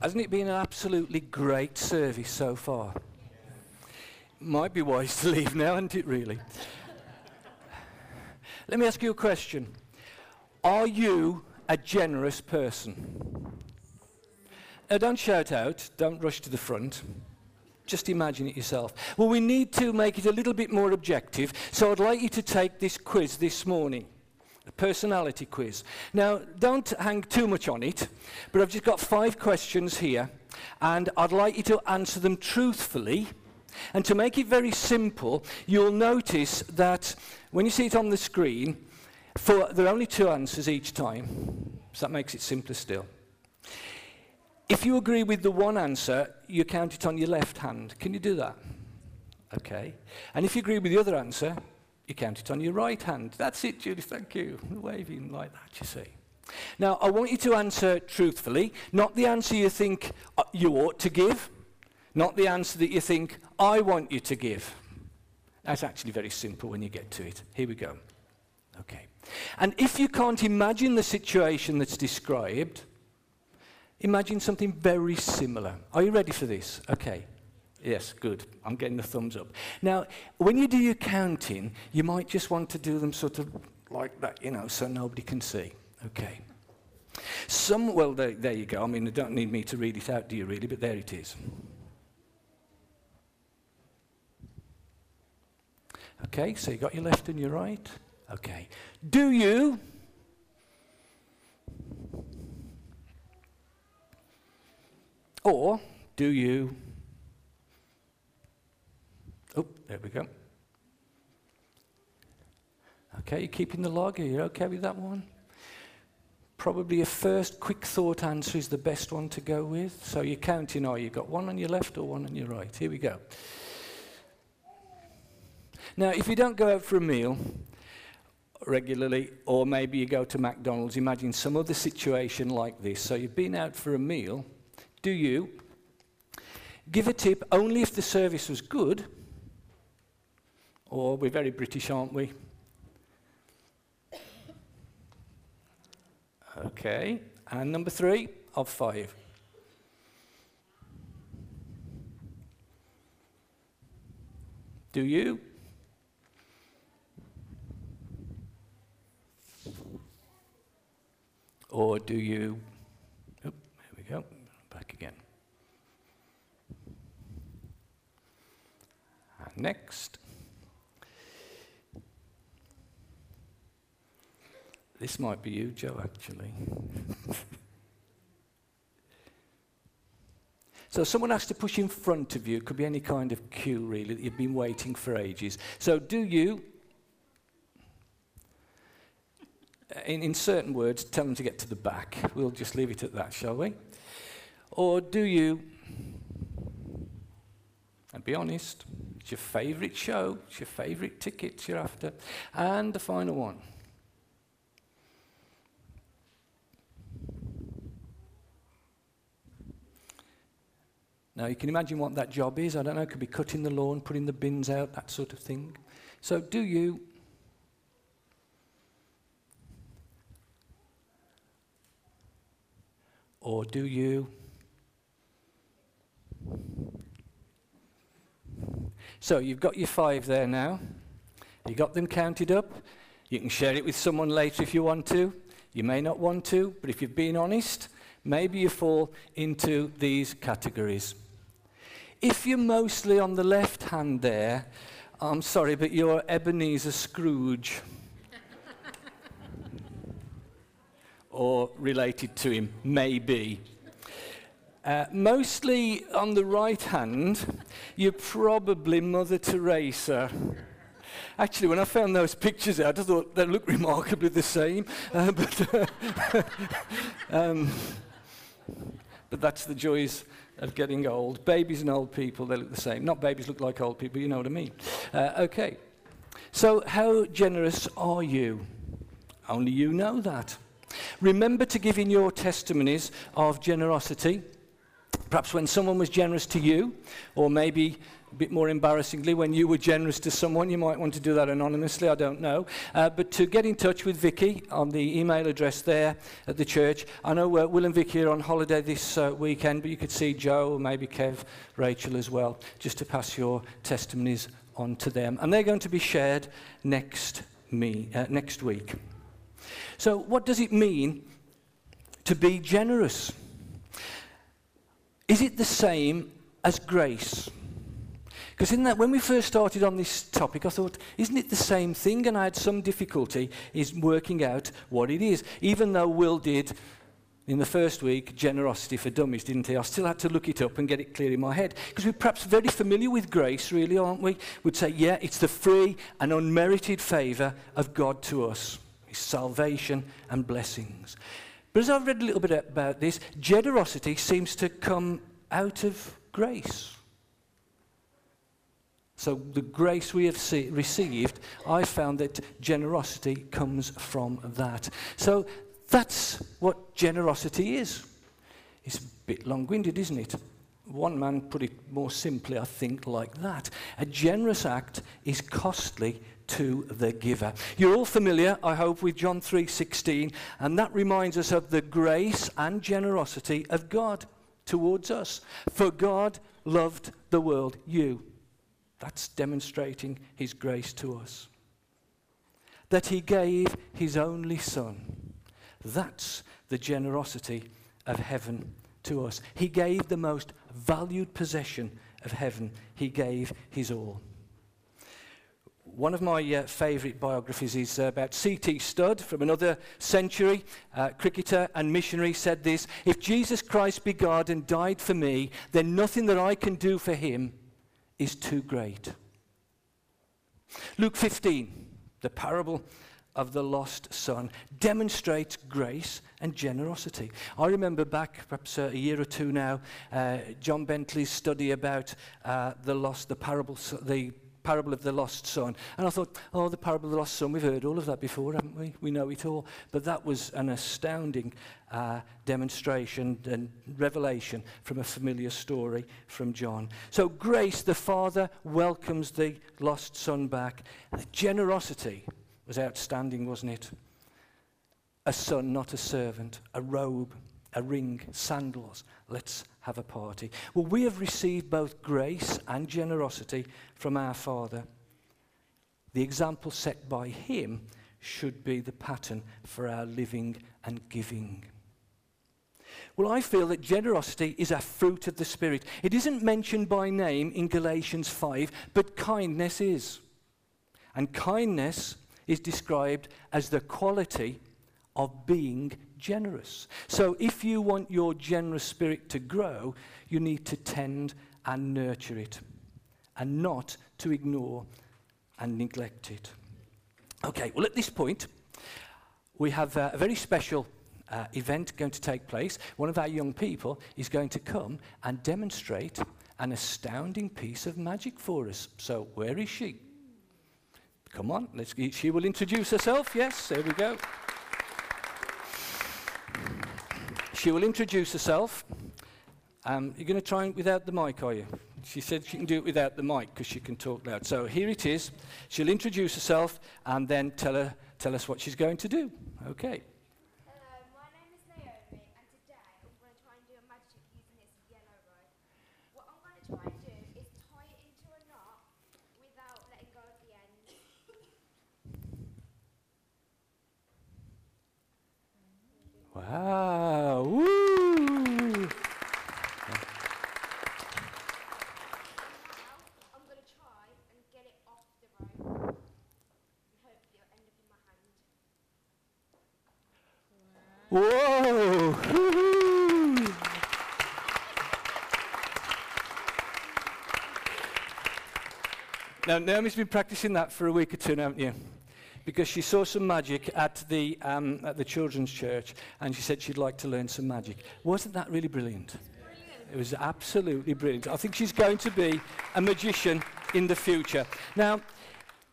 Hasn't it been an absolutely great service so far? Might be wise to leave now, isn't it, really? Let me ask you a question. Are you a generous person? Now, don't shout out, don't rush to the front. Just imagine it yourself. Well, we need to make it a little bit more objective, so I'd like you to take this quiz this morning a personality quiz. Now, don't hang too much on it, but I've just got five questions here, and I'd like you to answer them truthfully. And to make it very simple, you'll notice that when you see it on the screen, for, there are only two answers each time. So that makes it simpler still. If you agree with the one answer, you count it on your left hand. Can you do that? Okay. And if you agree with the other answer, you count it on your right hand. That's it, Judith, thank you. Waving like that, you see. Now, I want you to answer truthfully, not the answer you think uh, you ought to give, not the answer that you think I want you to give. That's actually very simple when you get to it. Here we go. Okay. And if you can't imagine the situation that's described, Imagine something very similar. Are you ready for this? Okay. Yes, good. I'm getting the thumbs up. Now, when you do your counting, you might just want to do them sort of like that, you know, so nobody can see. Okay. Some, well, there, there you go. I mean, you don't need me to read it out, do you really? But there it is. Okay, so you got your left and your right. Okay. Do you Or do you, oh, there we go. Okay, you keeping the log? Are you okay with that one? Probably a first quick thought answer is the best one to go with. So you're counting, are you got one on your left or one on your right? Here we go. Now, if you don't go out for a meal regularly, or maybe you go to McDonald's, imagine some other situation like this. So you've been out for a meal, do you give a tip only if the service was good? Or we're very British, aren't we? Okay, and number three of five. Do you? Or do you Oh, here we go, back again. And Next. This might be you, Joe, actually. so someone has to push in front of you. It could be any kind of queue, really, that you've been waiting for ages. So do you, in, in certain words, tell them to get to the back. We'll just leave it at that, shall we? Or do you, and be honest, it's your favourite show, it's your favourite tickets you're after. And the final one. Now, you can imagine what that job is. I don't know, it could be cutting the lawn, putting the bins out, that sort of thing. So, do you or do you So you've got your five there now. You got them counted up. You can share it with someone later if you want to. You may not want to, but if you've been honest, maybe you fall into these categories. If you're mostly on the left hand there, I'm sorry, but you're Ebenezer Scrooge. or related to him, maybe. Uh, mostly on the right hand, you're probably Mother Teresa. Actually, when I found those pictures out, I thought they looked remarkably the same. Uh, but, uh, um, but that's the joys of getting old. Babies and old people, they look the same. Not babies look like old people, you know what I mean. Uh, okay. So, how generous are you? Only you know that. Remember to give in your testimonies of generosity Perhaps when someone was generous to you, or maybe a bit more embarrassingly, when you were generous to someone, you might want to do that anonymously, I don't know. Uh, but to get in touch with Vicky on the email address there at the church. I know uh, Will and Vicky are on holiday this uh, weekend, but you could see Joe or maybe Kev, Rachel as well, just to pass your testimonies on to them. And they're going to be shared next, me, uh, next week. So, what does it mean to be generous? Is it the same as grace? Because in that, when we first started on this topic, I thought, isn't it the same thing? And I had some difficulty in working out what it is. Even though Will did, in the first week, generosity for dummies, didn't he? I still had to look it up and get it clear in my head. Because we're perhaps very familiar with grace, really, aren't we? We'd say, yeah, it's the free and unmerited favour of God to us. His salvation and blessings. But as I've read a little bit about this, generosity seems to come out of grace. So, the grace we have see, received, I found that generosity comes from that. So, that's what generosity is. It's a bit long winded, isn't it? One man put it more simply, I think, like that. A generous act is costly to the giver. You're all familiar, I hope, with John 3:16, and that reminds us of the grace and generosity of God towards us. For God loved the world, you. That's demonstrating his grace to us. That he gave his only son. That's the generosity of heaven to us. He gave the most valued possession of heaven. He gave his all. One of my uh, favourite biographies is uh, about C.T. Studd from another century. Uh, cricketer and missionary said this If Jesus Christ be God and died for me, then nothing that I can do for him is too great. Luke 15, the parable of the lost son, demonstrates grace and generosity. I remember back, perhaps a year or two now, uh, John Bentley's study about uh, the lost, the parable, the parable of the lost son. And I thought, oh, the parable of the lost son, we've heard all of that before, haven't we? We know it all. But that was an astounding uh, demonstration and revelation from a familiar story from John. So, grace, the father welcomes the lost son back. The generosity was outstanding, wasn't it? A son, not a servant, a robe, a ring, sandals. Let's have a party. Well, we have received both grace and generosity from our Father. The example set by Him should be the pattern for our living and giving. Well, I feel that generosity is a fruit of the Spirit. It isn't mentioned by name in Galatians 5, but kindness is. And kindness is described as the quality of being generous. So if you want your generous spirit to grow, you need to tend and nurture it and not to ignore and neglect it. Okay, well, at this point, we have uh, a very special uh, event going to take place. One of our young people is going to come and demonstrate an astounding piece of magic for us. So, where is she? Come on, let's, she will introduce herself. Yes, there we go. She will introduce herself. Um, you're going to try without the mic, are you? She said she can do it without the mic because she can talk loud. So here it is. She'll introduce herself and then tell, her, tell us what she's going to do. Okay and do is tie it into a knot without letting go of the end. Wow. Woo. Now, I'm going to try and get it off the rope. And hopefully it'll end up in my hand. Whoa. Now, Naomi's been practicing that for a week or two now, haven't you? Because she saw some magic at the, um, at the children's church and she said she'd like to learn some magic. Wasn't that really brilliant? It was absolutely brilliant. I think she's going to be a magician in the future. Now,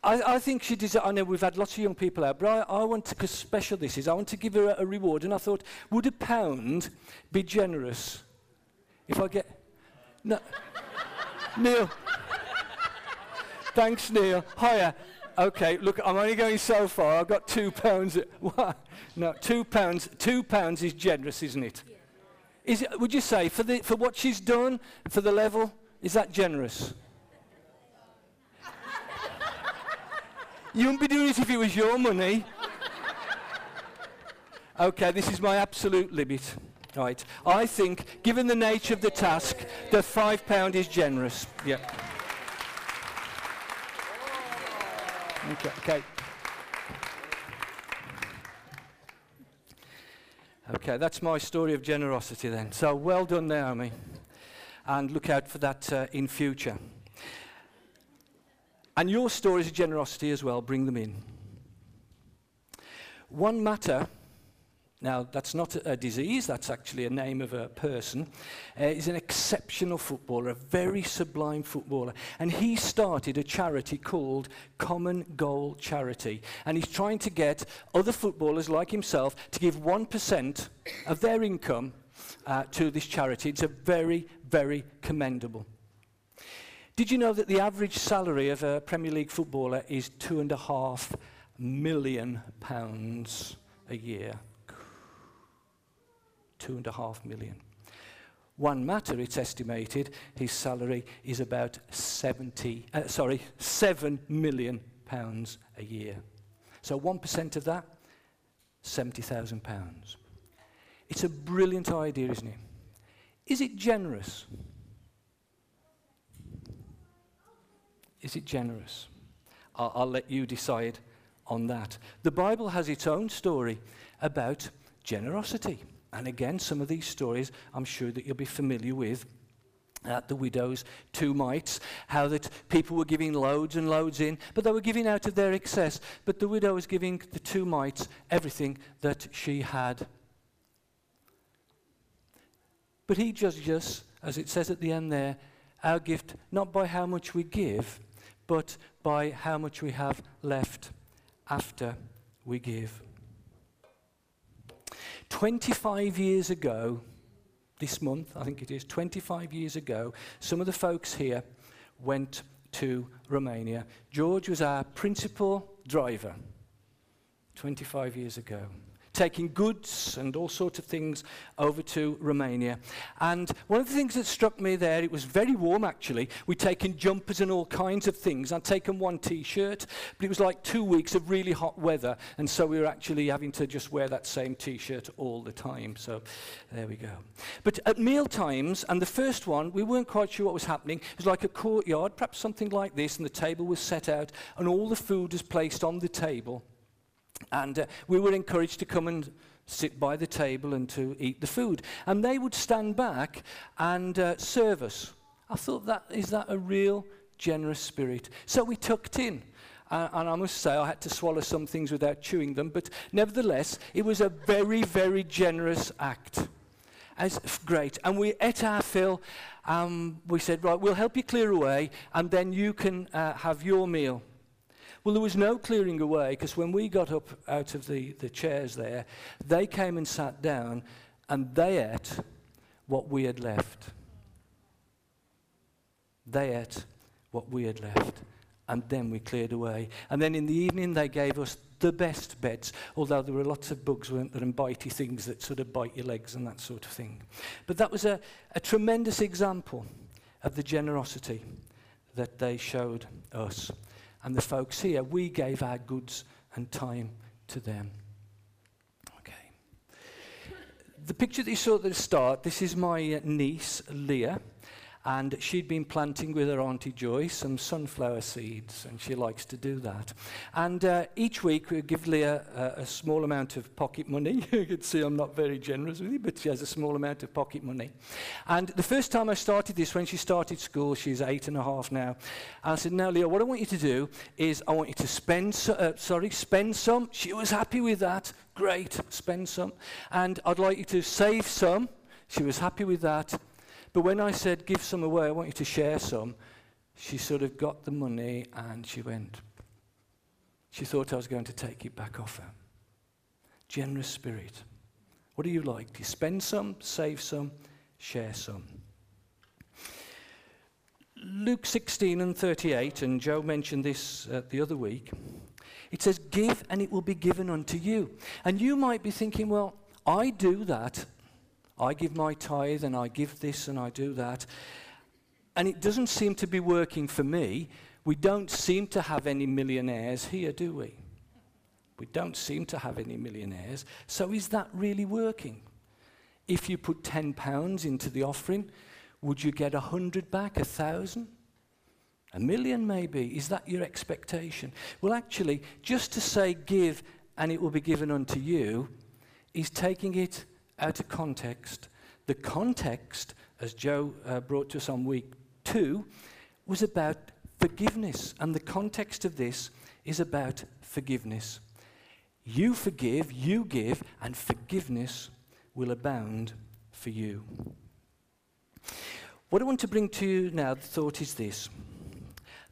I, I think she deserves, I know we've had lots of young people out, but I, I want to, because special this is, I want to give her a, a reward. And I thought, would a pound be generous If I get. No. Neil. Thanks, Neil. Hiya. Okay, look, I'm only going so far. I've got two pounds. What? No, two pounds. Two pounds is generous, isn't it? Is it? Would you say for the for what she's done for the level? Is that generous? you wouldn't be doing it if it was your money. Okay, this is my absolute limit. Right. I think, given the nature of the task, the five pound is generous. Yeah. Okay. okay. Okay, that's my story of generosity then. So well done, Naomi. And look out for that uh, in future. And your stories of generosity as well, bring them in. Juan Mata now, that's not a, disease, that's actually a name of a person. Uh, he's an exceptional footballer, a very sublime footballer. And he started a charity called Common Goal Charity. And he's trying to get other footballers like himself to give 1% of their income uh, to this charity. It's a very, very commendable. Did you know that the average salary of a Premier League footballer is two and a half million pounds a year? Two and a half million. Juan Mata, it's estimated, his salary is about 70, uh, sorry, 7 million pounds a year. So 1% of that, 70,000 pounds. It's a brilliant idea, isn't it? Is it generous? Is it generous? I'll, I'll let you decide on that. The Bible has its own story about generosity. And again, some of these stories I'm sure that you'll be familiar with. at the widow's two mites, how that people were giving loads and loads in, but they were giving out of their excess. But the widow was giving the two mites everything that she had. But he judges us, as it says at the end there, our gift not by how much we give, but by how much we have left after we give. 25 years ago, this month, I think it is, 25 years ago, some of the folks here went to Romania. George was our principal driver 25 years ago taking goods and all sorts of things over to Romania. And one of the things that struck me there, it was very warm actually. We'd taken jumpers and all kinds of things. I'd taken one t-shirt, but it was like two weeks of really hot weather. And so we were actually having to just wear that same t-shirt all the time. So there we go. But at meal times, and the first one, we weren't quite sure what was happening. It was like a courtyard, perhaps something like this, and the table was set out, and all the food was placed on the table. And uh, we were encouraged to come and sit by the table and to eat the food. And they would stand back and uh, serve us. I thought, that is that a real generous spirit? So we tucked in. Uh, and I must say, I had to swallow some things without chewing them, but nevertheless, it was a very, very generous act. As great. And we ate our fill. Um, we said, right, we'll help you clear away, and then you can uh, have your meal. Well, there was no clearing away because when we got up out of the, the chairs there, they came and sat down and they ate what we had left. They ate what we had left. And then we cleared away. And then in the evening, they gave us the best beds, although there were lots of bugs, weren't there, and bitey things that sort of bite your legs and that sort of thing. But that was a, a tremendous example of the generosity that they showed us and the folks here, we gave our goods and time to them. Okay. The picture that you saw at the start, this is my uh, niece, Leah and she'd been planting with her Auntie Joy some sunflower seeds, and she likes to do that. And uh, each week we give Leah a, a small amount of pocket money. you can see I'm not very generous with you, but she has a small amount of pocket money. And the first time I started this, when she started school, she's eight and a half now, I said, now Leah, what I want you to do is I want you to spend, so, uh, sorry, spend some. She was happy with that. Great, spend some. And I'd like you to save some. She was happy with that. But when I said, give some away, I want you to share some, she sort of got the money and she went. She thought I was going to take it back off her. Generous spirit. What do you like? Do you spend some, save some, share some? Luke 16 and 38, and Joe mentioned this uh, the other week, it says, Give and it will be given unto you. And you might be thinking, well, I do that. I give my tithe and I give this and I do that. And it doesn't seem to be working for me. We don't seem to have any millionaires here, do we? We don't seem to have any millionaires. So is that really working? If you put 10 pounds into the offering, would you get a hundred back, a thousand? A million, maybe. Is that your expectation? Well, actually, just to say give and it will be given unto you is taking it out of context. The context, as Joe uh, brought to us on week two, was about forgiveness. And the context of this is about forgiveness. You forgive, you give, and forgiveness will abound for you. What I want to bring to you now, the thought is this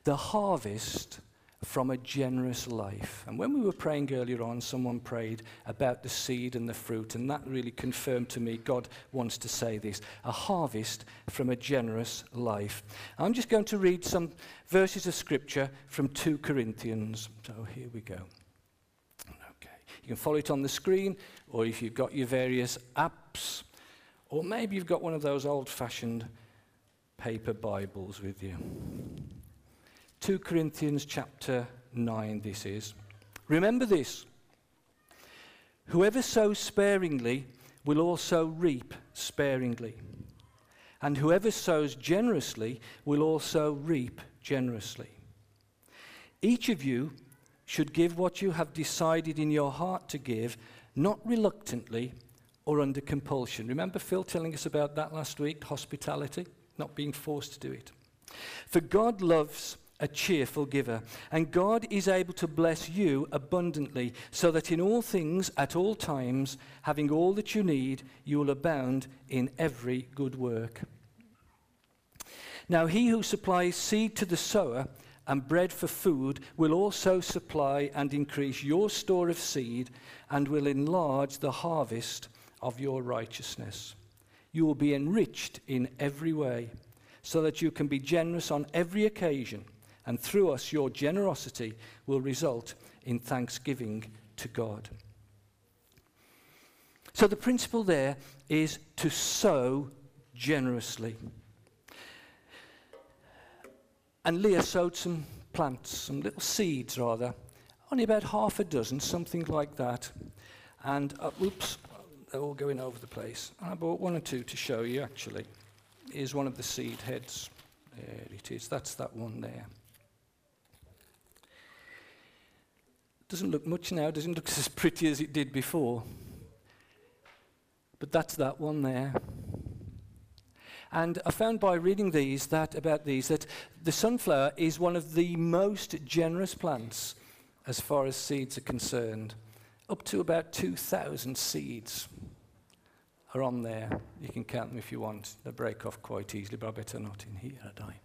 the harvest from a generous life. And when we were praying earlier on, someone prayed about the seed and the fruit, and that really confirmed to me God wants to say this a harvest from a generous life. I'm just going to read some verses of scripture from 2 Corinthians. So here we go. Okay. You can follow it on the screen, or if you've got your various apps, or maybe you've got one of those old fashioned paper Bibles with you. 2 Corinthians chapter 9, this is. Remember this Whoever sows sparingly will also reap sparingly, and whoever sows generously will also reap generously. Each of you should give what you have decided in your heart to give, not reluctantly or under compulsion. Remember Phil telling us about that last week, hospitality, not being forced to do it. For God loves a cheerful giver. And God is able to bless you abundantly, so that in all things, at all times, having all that you need, you will abound in every good work. Now, he who supplies seed to the sower and bread for food will also supply and increase your store of seed and will enlarge the harvest of your righteousness. You will be enriched in every way, so that you can be generous on every occasion and through us, your generosity will result in thanksgiving to God. So the principle there is to sow generously. And Leah sowed some plants, some little seeds rather, only about half a dozen, something like that. And, uh, oops, they're all going over the place. I bought one or two to show you actually. Here's one of the seed heads. There it is, that's that one there. Doesn't look much now, doesn't look as pretty as it did before. But that's that one there. And I found by reading these that about these that the sunflower is one of the most generous plants as far as seeds are concerned. Up to about 2,000 seeds are on there. You can count them if you want. They break off quite easily, but I better not in here, I die.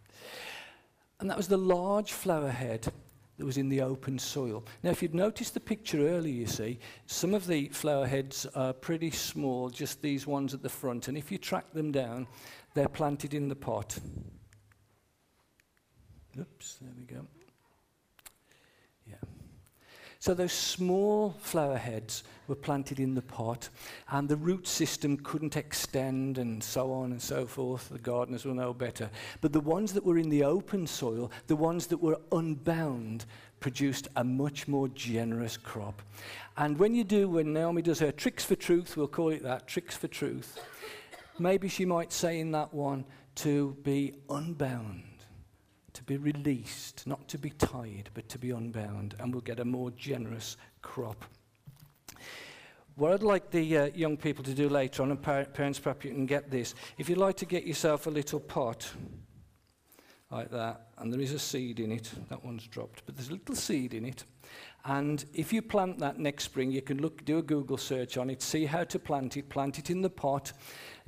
And that was the large flower head that was in the open soil. Now, if you'd noticed the picture earlier, you see, some of the flower heads are pretty small, just these ones at the front. And if you track them down, they're planted in the pot. Oops, there we go. So those small flower heads were planted in the pot, and the root system couldn't extend, and so on and so forth. The gardeners will know better. But the ones that were in the open soil, the ones that were unbound, produced a much more generous crop. And when you do, when Naomi does her tricks for truth, we'll call it that, tricks for truth, maybe she might say in that one to be unbound to be released, not to be tied, but to be unbound, and we'll get a more generous crop. What I'd like the uh, young people to do later on, and par parents, perhaps you can get this, if you'd like to get yourself a little pot, like that, and there is a seed in it, that one's dropped, but there's a little seed in it, and if you plant that next spring, you can look, do a Google search on it, see how to plant it, plant it in the pot,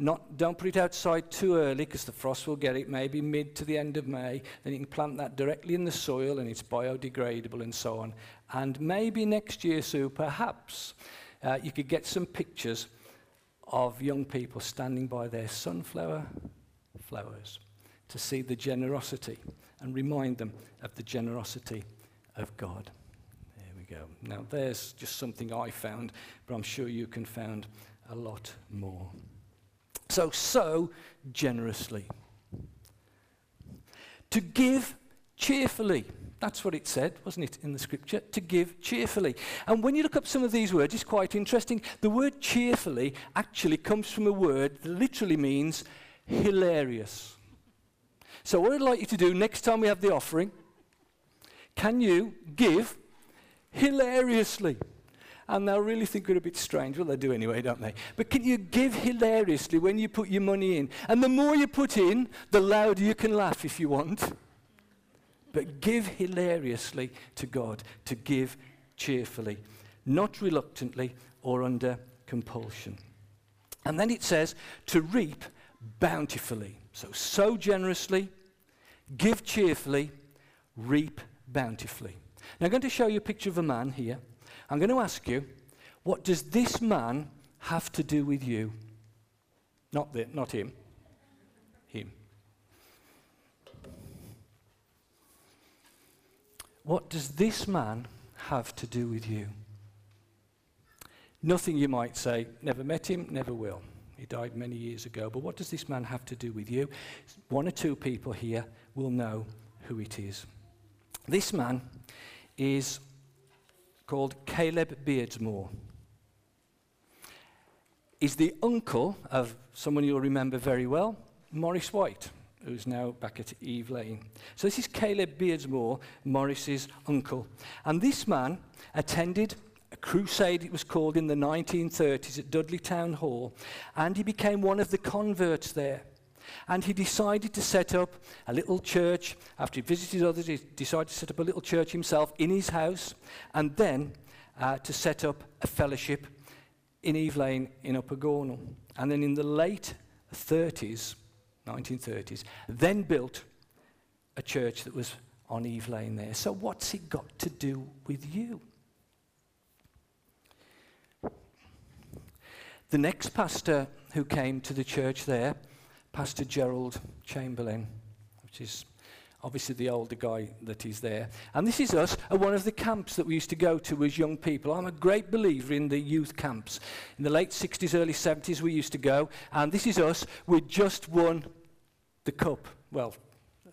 not, don't put it outside too early because the frost will get it, maybe mid to the end of May. Then you can plant that directly in the soil and it's biodegradable and so on. And maybe next year, Sue, perhaps uh, you could get some pictures of young people standing by their sunflower flowers to see the generosity and remind them of the generosity of God. There we go. Now, there's just something I found, but I'm sure you can find a lot more. So, sow generously. To give cheerfully. That's what it said, wasn't it, in the scripture? To give cheerfully. And when you look up some of these words, it's quite interesting. The word cheerfully actually comes from a word that literally means hilarious. So, what I'd like you to do next time we have the offering, can you give hilariously? And they'll really think we're a bit strange. Well, they do anyway, don't they? But can you give hilariously when you put your money in? And the more you put in, the louder you can laugh if you want. But give hilariously to God, to give cheerfully, not reluctantly or under compulsion. And then it says to reap bountifully. So, sow generously, give cheerfully, reap bountifully. Now, I'm going to show you a picture of a man here. I'm going to ask you, what does this man have to do with you? Not, the, not him. Him. What does this man have to do with you? Nothing you might say, never met him, never will. He died many years ago. But what does this man have to do with you? One or two people here will know who it is. This man is called Caleb Beardsmore. He's the uncle of someone you'll remember very well, Morris White who's now back at Eve Lane. So this is Caleb Beardsmore, Morris's uncle. And this man attended a crusade, it was called, in the 1930s at Dudley Town Hall, and he became one of the converts there. And he decided to set up a little church. After he visited others, he decided to set up a little church himself in his house, and then uh, to set up a fellowship in Eve Lane in Upper Gornal. And then in the late 30s, 1930s, then built a church that was on Eve Lane there. So, what's it got to do with you? The next pastor who came to the church there, Pastor Gerald Chamberlain, which is obviously the older guy that is there. And this is us at one of the camps that we used to go to as young people. I'm a great believer in the youth camps. In the late 60s, early 70s, we used to go. And this is us. We just won the cup, well,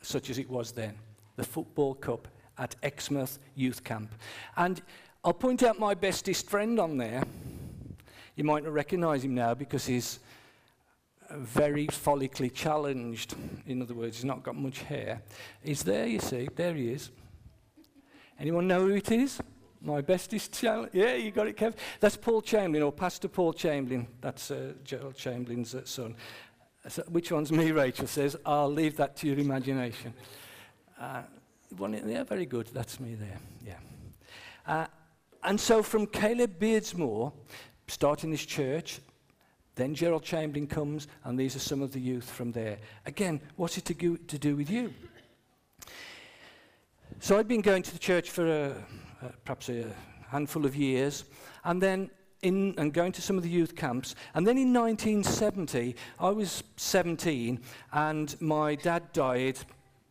such as it was then, the football cup at Exmouth Youth Camp. And I'll point out my bestest friend on there. You might not recognize him now because he's very follically challenged. In other words, he's not got much hair. He's there, you see. There he is. Anyone know who it is? My bestest challenge. Yeah, you got it, Kev. That's Paul Chamberlain, or Pastor Paul Chamberlain. That's uh, Gerald Chamberlain's uh, son. So which one's me, Rachel says? I'll leave that to your imagination. Uh, one, yeah, very good. That's me there. Yeah. Uh, and so from Caleb Beardsmore, starting this church, then Gerald Chamberlain comes, and these are some of the youth from there. Again, what's it to, go, to do with you? So I'd been going to the church for a, uh, perhaps a handful of years, and then in, and going to some of the youth camps. And then in 1970, I was 17, and my dad died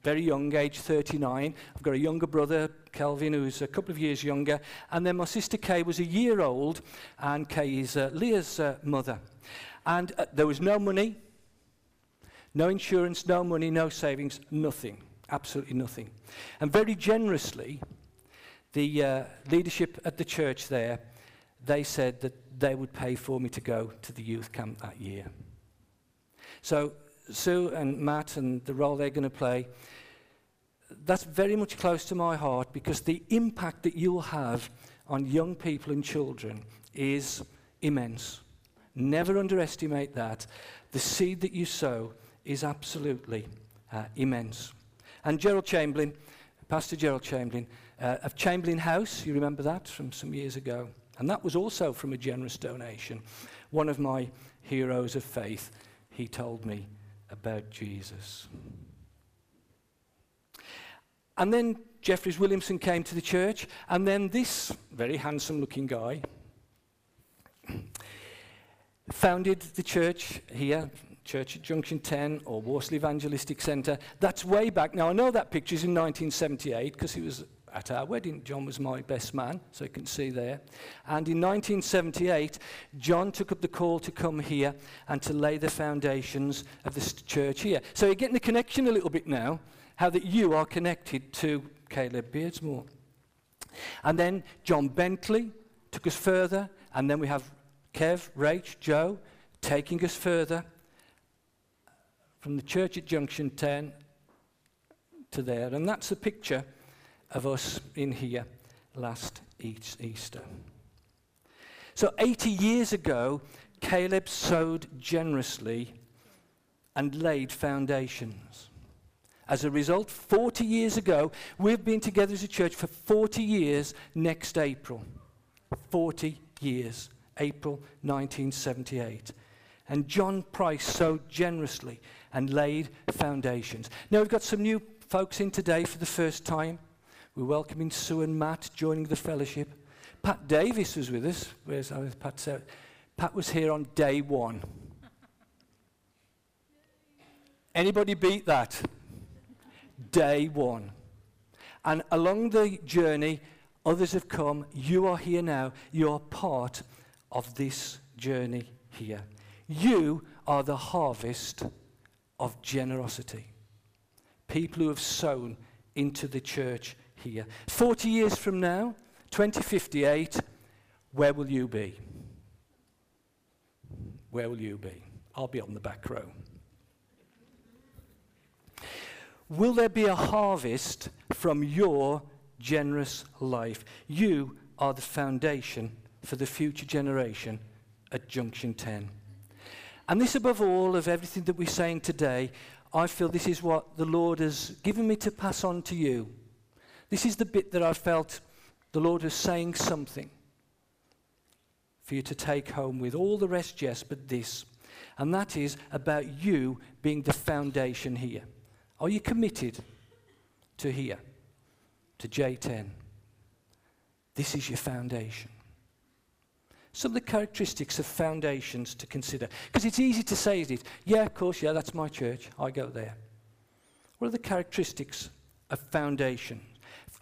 very young, age 39. I've got a younger brother, Kelvin, who's a couple of years younger. And then my sister Kay was a year old, and Kay is uh, Leah's uh, mother. And uh, there was no money, no insurance, no money, no savings, nothing. Absolutely nothing. And very generously, the uh, leadership at the church there, they said that they would pay for me to go to the youth camp that year. So Sue and Matt and the role they're going to play, that's very much close to my heart because the impact that you'll have on young people and children is immense. Never underestimate that. The seed that you sow is absolutely uh, immense. And Gerald Chamberlain, Pastor Gerald Chamberlain, uh, of Chamberlain House, you remember that from some years ago? And that was also from a generous donation. One of my heroes of faith, he told me about Jesus. And then Jeffries Williamson came to the church, and then this very handsome looking guy founded the church here Church at Junction 10 or Worsley Evangelistic Centre. That's way back. Now, I know that picture's in 1978 because it was at our wedding. John was my best man, so you can see there. And in 1978, John took up the call to come here and to lay the foundations of this church here. So you're getting the connection a little bit now, how that you are connected to Caleb Beardsmore. And then John Bentley took us further, and then we have Kev, Rach, Joe taking us further from the church at Junction 10 to there. And that's a picture of us in here last Easter. So 80 years ago, Caleb sowed generously and laid foundations. As a result, 40 years ago, we've been together as a church for 40 years next April. 40 years, April 1978. And John Price sowed generously and laid foundations. Now we've got some new folks in today for the first time. We're welcoming Sue and Matt joining the fellowship. Pat Davis was with us. Where's oh, Pat? Sarah? Pat was here on day one. Anybody beat that? Day one. And along the journey, others have come. You are here now. You're part of this journey here. You are the harvest of generosity. People who have sown into the church here. 40 years from now, 2058, where will you be? Where will you be? I'll be on the back row. Will there be a harvest from your generous life? You are the foundation for the future generation at Junction 10. And this, above all, of everything that we're saying today, I feel this is what the Lord has given me to pass on to you. This is the bit that I felt the Lord was saying something for you to take home with. All the rest, yes, but this. And that is about you being the foundation here. Are you committed to here, to J10? This is your foundation some of the characteristics of foundations to consider. Because it's easy to say, is it? Yeah, of course, yeah, that's my church. I go there. What are the characteristics of foundations?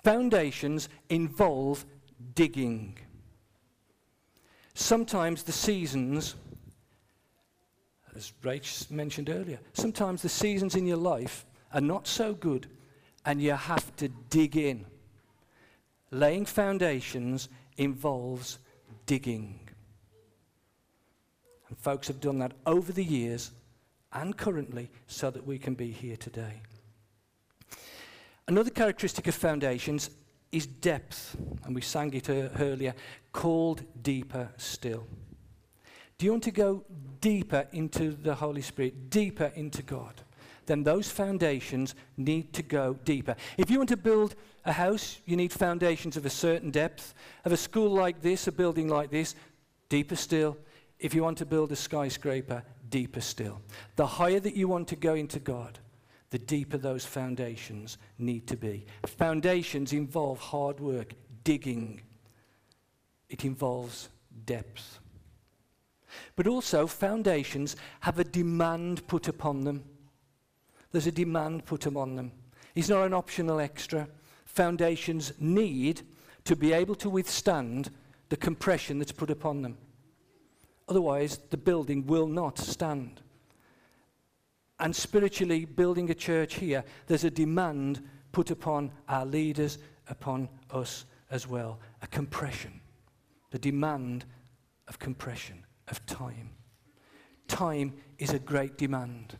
Foundations involve digging. Sometimes the seasons, as Rach mentioned earlier, sometimes the seasons in your life are not so good and you have to dig in. Laying foundations involves digging. And folks have done that over the years and currently so that we can be here today. Another characteristic of foundations is depth, and we sang it uh, earlier, called deeper still. Do you want to go deeper into the Holy Spirit, deeper into God? Then those foundations need to go deeper. If you want to build a house, you need foundations of a certain depth. Of a school like this, a building like this, deeper still, if you want to build a skyscraper, deeper still. The higher that you want to go into God, the deeper those foundations need to be. Foundations involve hard work, digging, it involves depth. But also, foundations have a demand put upon them. There's a demand put upon them. It's not an optional extra. Foundations need to be able to withstand the compression that's put upon them. Otherwise, the building will not stand. And spiritually, building a church here, there's a demand put upon our leaders, upon us as well. A compression. The demand of compression, of time. Time is a great demand.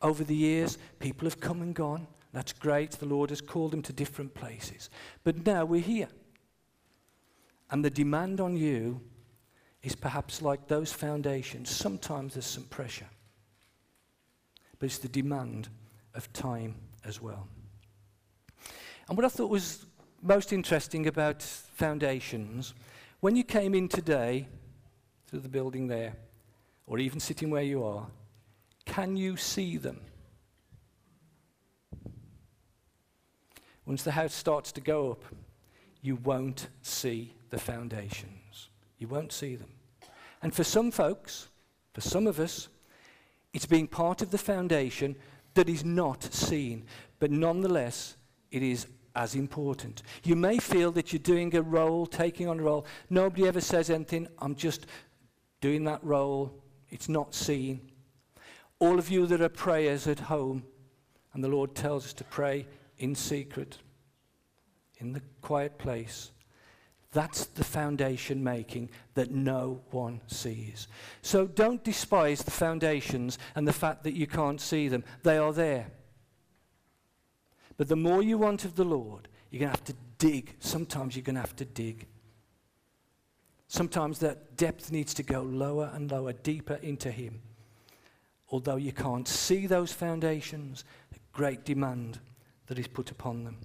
Over the years, people have come and gone. That's great. The Lord has called them to different places. But now we're here. And the demand on you is perhaps like those foundations. Sometimes there's some pressure, but it's the demand of time as well. And what I thought was most interesting about foundations, when you came in today through the building there, or even sitting where you are, can you see them? Once the house starts to go up, you won't see the foundation. You won't see them. And for some folks, for some of us, It's being part of the foundation that is not seen, but nonetheless, it is as important. You may feel that you're doing a role, taking on a role. Nobody ever says anything. I'm just doing that role. It's not seen. All of you that are prayers at home, and the Lord tells us to pray in secret, in the quiet place. That's the foundation making that no one sees. So don't despise the foundations and the fact that you can't see them. They are there. But the more you want of the Lord, you're going to have to dig. Sometimes you're going to have to dig. Sometimes that depth needs to go lower and lower, deeper into Him. Although you can't see those foundations, a great demand that is put upon them.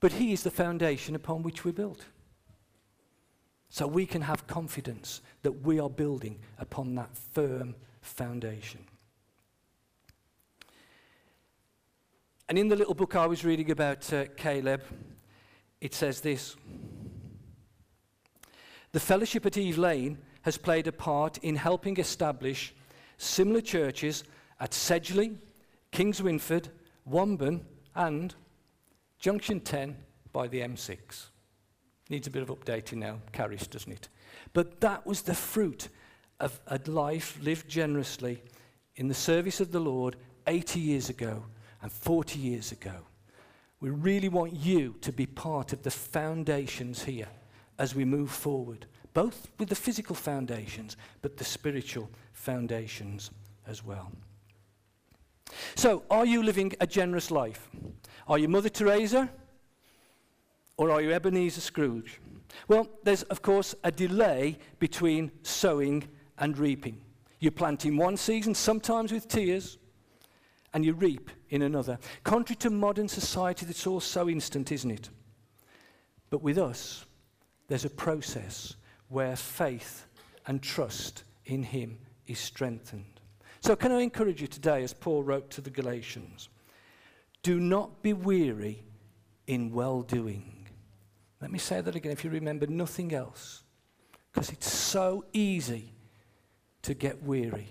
But He is the foundation upon which we're built. So we can have confidence that we are building upon that firm foundation. And in the little book I was reading about uh, Caleb, it says this The fellowship at Eve Lane has played a part in helping establish similar churches at Sedgley, Kings Winford, Wombourne, and Junction 10 by the M6. Needs a bit of updating now, carries, doesn't it? But that was the fruit of a life lived generously in the service of the Lord 80 years ago and 40 years ago. We really want you to be part of the foundations here as we move forward, both with the physical foundations, but the spiritual foundations as well. So, are you living a generous life? Are you Mother Teresa? Or are you Ebenezer Scrooge? Well, there's, of course, a delay between sowing and reaping. You plant in one season, sometimes with tears, and you reap in another. Contrary to modern society, that's all so instant, isn't it? But with us, there's a process where faith and trust in Him is strengthened. So, can I encourage you today, as Paul wrote to the Galatians, do not be weary in well doing. Let me say that again if you remember nothing else, because it's so easy to get weary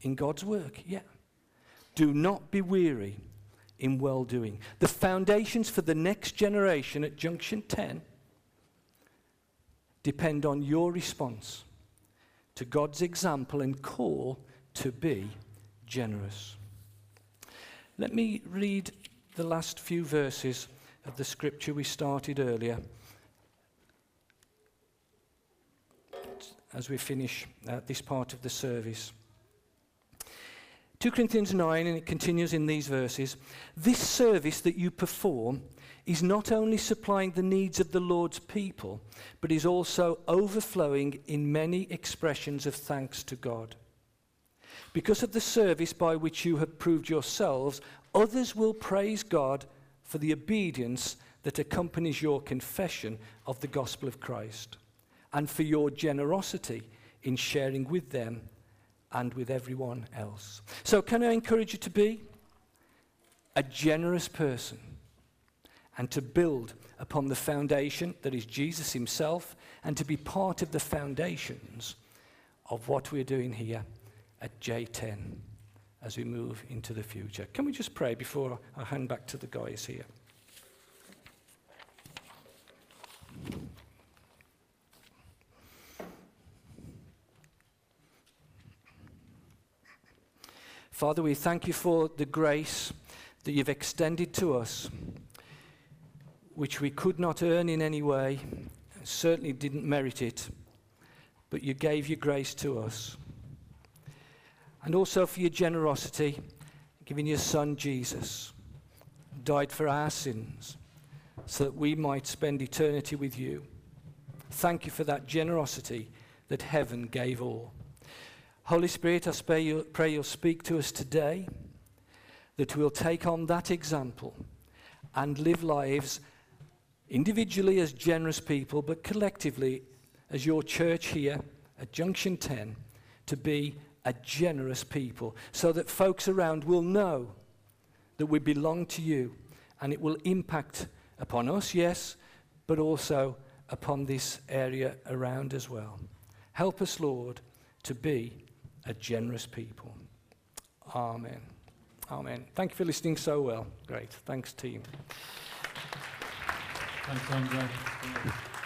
in God's work. Yeah. Do not be weary in well doing. The foundations for the next generation at Junction 10 depend on your response to God's example and call to be generous. Let me read the last few verses of the scripture we started earlier as we finish uh, this part of the service. 2 Corinthians 9, and it continues in these verses this service that you perform is not only supplying the needs of the Lord's people, but is also overflowing in many expressions of thanks to God. Because of the service by which you have proved yourselves, others will praise God for the obedience that accompanies your confession of the gospel of Christ, and for your generosity in sharing with them and with everyone else. So, can I encourage you to be a generous person and to build upon the foundation that is Jesus Himself and to be part of the foundations of what we're doing here at J10 as we move into the future? Can we just pray before I hand back to the guys here? Father, we thank you for the grace that you've extended to us, which we could not earn in any way, certainly didn't merit it, but you gave your grace to us. And also for your generosity, giving your Son Jesus, died for our sins, so that we might spend eternity with you. Thank you for that generosity that heaven gave all. Holy Spirit, I pray, you, pray you'll speak to us today, that we'll take on that example and live lives individually as generous people, but collectively as your church here at Junction 10 to be a generous people so that folks around will know that we belong to you and it will impact upon us, yes, but also upon this area around as well. Help us, Lord, to be a generous people. Amen. Amen. Thank you for listening so well. Great. Thanks, team. Thanks, Andre.